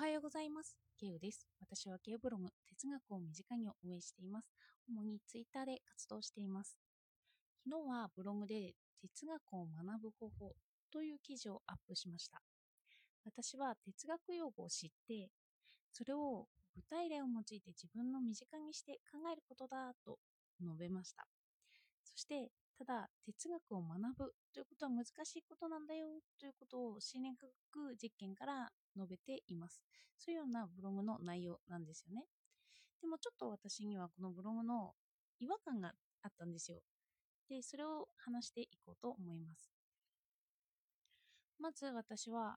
はようございます。ケウです。私はケウブログ、哲学を身近にを運営しています。主にツイッターで活動しています。昨日はブログで哲学を学ぶ方法という記事をアップしました。私は哲学用語を知って、それを具体例を用いて自分の身近にして考えることだと述べました。そして、ただ哲学を学ぶということは難しいことなんだよということを心理学実験から述べています。そういうようなブログの内容なんですよね。でもちょっと私にはこのブログの違和感があったんですよ。で、それを話していこうと思います。まず私は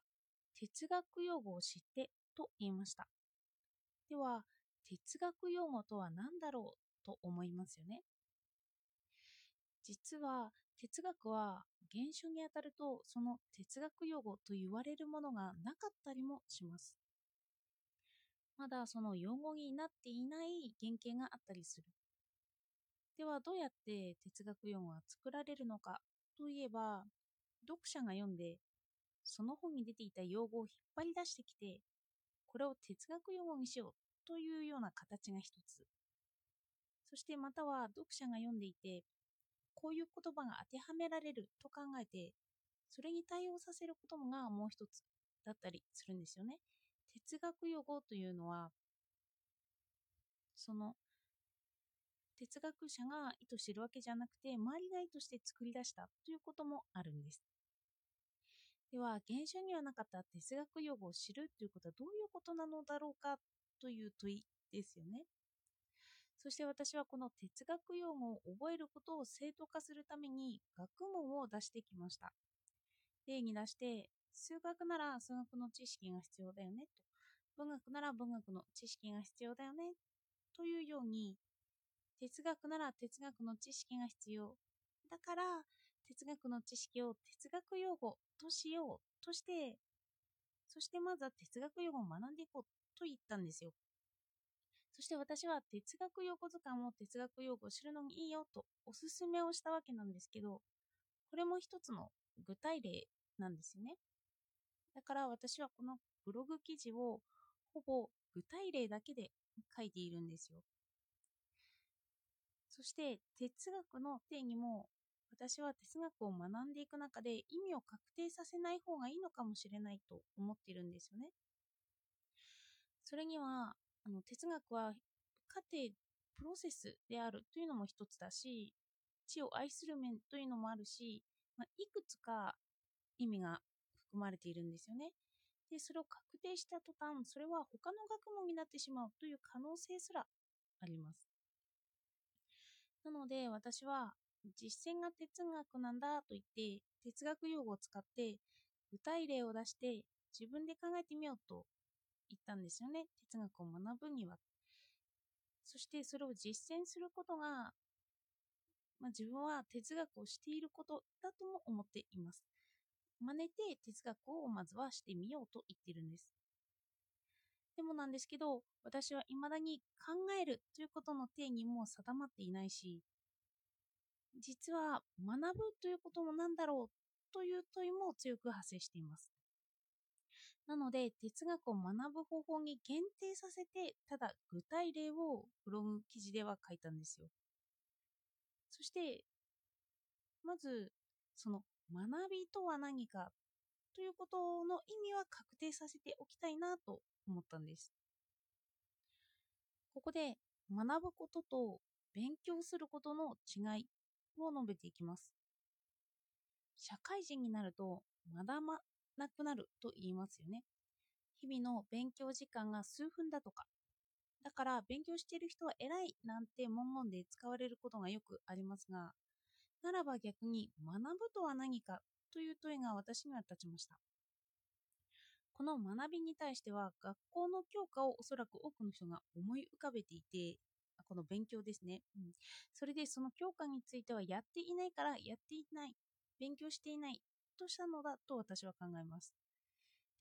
哲学用語を知ってと言いました。では、哲学用語とは何だろうと思いますよね。実は哲学は現象にあたるとその哲学用語と言われるものがなかったりもします。まだその用語になっていない原型があったりする。ではどうやって哲学用語が作られるのかといえば読者が読んでその本に出ていた用語を引っ張り出してきてこれを哲学用語にしようというような形が一つ。そしてまたは読者が読んでいてこういう言葉が当てはめられると考えて、それに対応させることがもう一つだったりするんですよね。哲学用語というのは、その哲学者が意図してるわけじゃなくて、周りが意図して作り出したということもあるんです。では、現象にはなかった哲学用語を知るということはどういうことなのだろうかという問いですよね。そして私はこの哲学用語を覚えることを正当化するために学問を出してきました。例に出して、数学なら数学の知識が必要だよねと、文学なら文学の知識が必要だよねというように、哲学なら哲学の知識が必要。だから、哲学の知識を哲学用語としようとして、そしてまずは哲学用語を学んでいこうと言ったんですよ。そして私は哲学用語図鑑を哲学用語を知るのにいいよとおすすめをしたわけなんですけど、これも一つの具体例なんですよね。だから私はこのブログ記事をほぼ具体例だけで書いているんですよ。そして哲学の定義も私は哲学を学んでいく中で意味を確定させない方がいいのかもしれないと思っているんですよね。それにはあの哲学は過程プロセスであるというのも一つだし知を愛する面というのもあるし、まあ、いくつか意味が含まれているんですよね。でそれを確定した途端それは他の学問になってしまうという可能性すらあります。なので私は実践が哲学なんだと言って哲学用語を使って具体例を出して自分で考えてみようと言ったんですよね。哲学を学ぶには。そしてそれを実践することが、まあ、自分は哲学をしていることだとも思っています。真似て哲学をまずはしてみようと言ってるんです。でもなんですけど、私は未だに考えるということの定義も定まっていないし、実は学ぶということも何だろうという問いも強く発生しています。なので、哲学を学ぶ方法に限定させて、ただ具体例をブログ記事では書いたんですよ。そして、まず、その学びとは何かということの意味は確定させておきたいなと思ったんです。ここで学ぶことと勉強することの違いを述べていきます。社会人になると学ばなくなると言いますよね。日々の勉強時間が数分だとか。だから勉強している人は偉いなんて文言で使われることがよくありますが、ならば逆に学ぶとは何かという問いが私には立ちました。この学びに対しては学校の教科をおそらく多くの人が思い浮かべていて、この勉強ですね。うん、それでその教科についてはやっていないからやっていない、勉強していないとしたのだと私は考えます。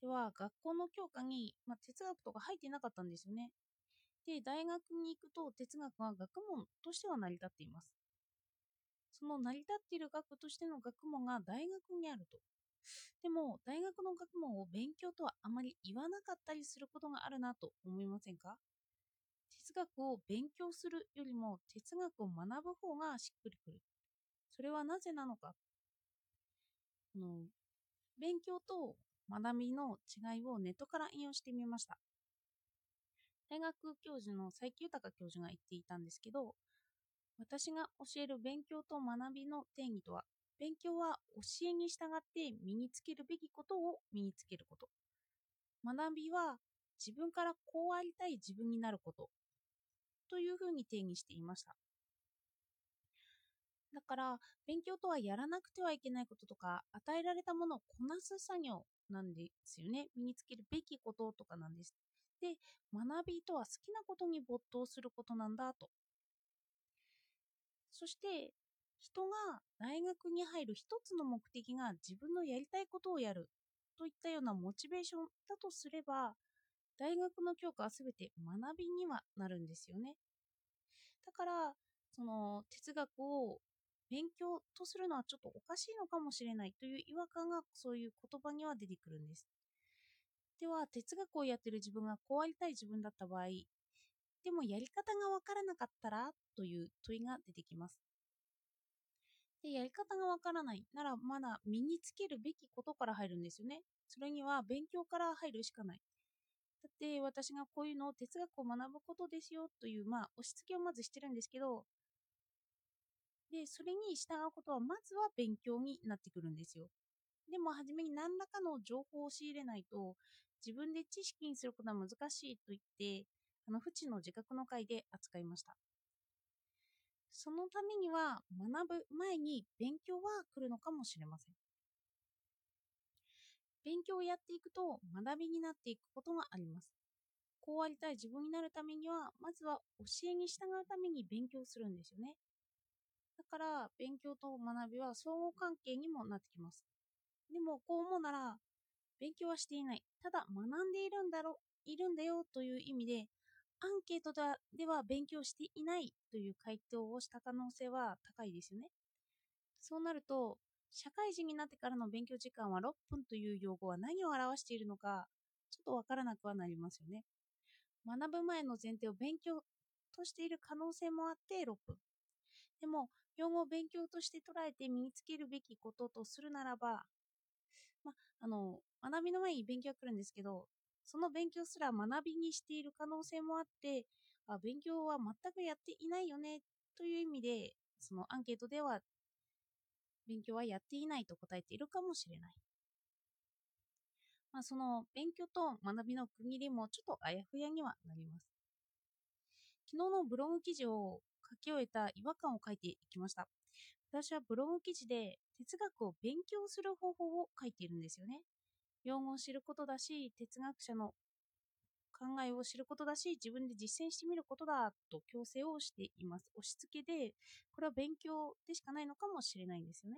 では、学校の教科に、まあ、哲学とか入ってなかったんですよね。で、大学に行くと哲学は学問としては成り立っています。その成り立っている学としての学問が大学にあると。でも、大学の学問を勉強とはあまり言わなかったりすることがあるなと思いませんか？哲学を勉強するよりも哲学を学ぶ方がしっくりくる。それはなぜなのか？この勉強と学びの違いをネットから引用してみました。大学教授の佐伯豊教授が言っていたんですけど、私が教える勉強と学びの定義とは、勉強は教えに従って身につけるべきことを身につけること。学びは自分からこうありたい自分になることというふうに定義していました。だから、勉強とはやらなくてはいけないこととか、与えられたものをこなす作業なんですよね。身につけるべきこととかなんです。で、学びとは好きなことに没頭することなんだと。そして、人が大学に入る一つの目的が自分のやりたいことをやるといったようなモチベーションだとすれば、大学の教科は全て学びにはなるんですよね。だから、その哲学を勉強とするのはちょっとおかしいのかもしれないという違和感がそういう言葉には出てくるんです。では、哲学をやってる自分がこうありたい自分だった場合、でもやり方がわからなかったらという問いが出てきます。で、やり方がわからないならまだ身につけるべきことから入るんですよね。それには勉強から入るしかない。だって私がこういうのを哲学を学ぶことですよという、まあ、押し付けをまずしてるんですけど、で、それに従うことは、まずは勉強になってくるんですよ。でも、初めに何らかの情報を仕入れないと、自分で知識にすることは難しいと言って、あの、不知の自覚の回で扱いました。そのためには、学ぶ前に勉強は来るのかもしれません。勉強をやっていくと学びになっていくことがあります。こうありたい自分になるためには、まずは教えに従うために勉強するんですよね。だから勉強と学びは相互関係にもなってきます。でもこう思うなら勉強はしていない。ただ学んでいるんだろ、いるんだよという意味でアンケートでは勉強していないという回答をした可能性は高いですよね。そうなると社会人になってからの勉強時間は6分という用語は何を表しているのかちょっとわからなくはなりますよね。学ぶ前の前提を勉強としている可能性もあって6分。でも用語を勉強として捉えて身につけるべきこととするならば、ま、あの、学びの前に勉強が来るんですけど、その勉強すら学びにしている可能性もあって、あ勉強は全くやっていないよねという意味で、そのアンケートでは、勉強はやっていないと答えているかもしれない。まあ、その勉強と学びの区切りもちょっとあやふやにはなります。昨日のブログ記事を書き終えた違和感を書いていきました。私はブログ記事で哲学を勉強する方法を書いているんですよね。用語を知ることだし、哲学者の考えを知ることだし、自分で実践してみることだと強制をしています。押し付けで、これは勉強でしかないのかもしれないんですよね。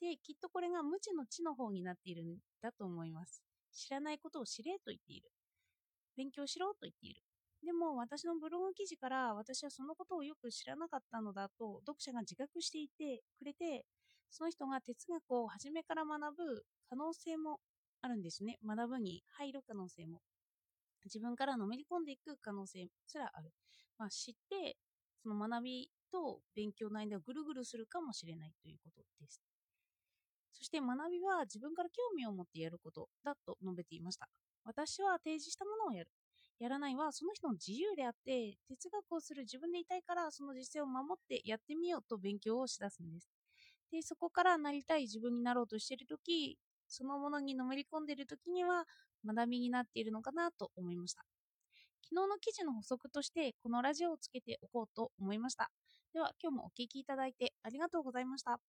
で、きっとこれが無知の知の方になっているんだと思います。知らないことを知れと言っている。勉強しろと言っている。でも私のブログ記事から私はそのことをよく知らなかったのだと読者が自覚していてくれてその人が哲学を初めから学ぶ可能性もあるんですね。学ぶに入る可能性も。自分からのめり込んでいく可能性すらある、まあ、知ってその学びと勉強の間をぐるぐるするかもしれないということです。そして学びは自分から興味を持ってやることだと述べていました。私は提示したものをやる。やらないはその人の自由であって哲学をする自分でいたいからその実践を守ってやってみようと勉強をしだすんです。でそこからなりたい自分になろうとしている時そのものにのめり込んでいる時には学びになっているのかなと思いました。昨日の記事の補足としてこのラジオをつけておこうと思いました。では今日もお聴きいただいてありがとうございました。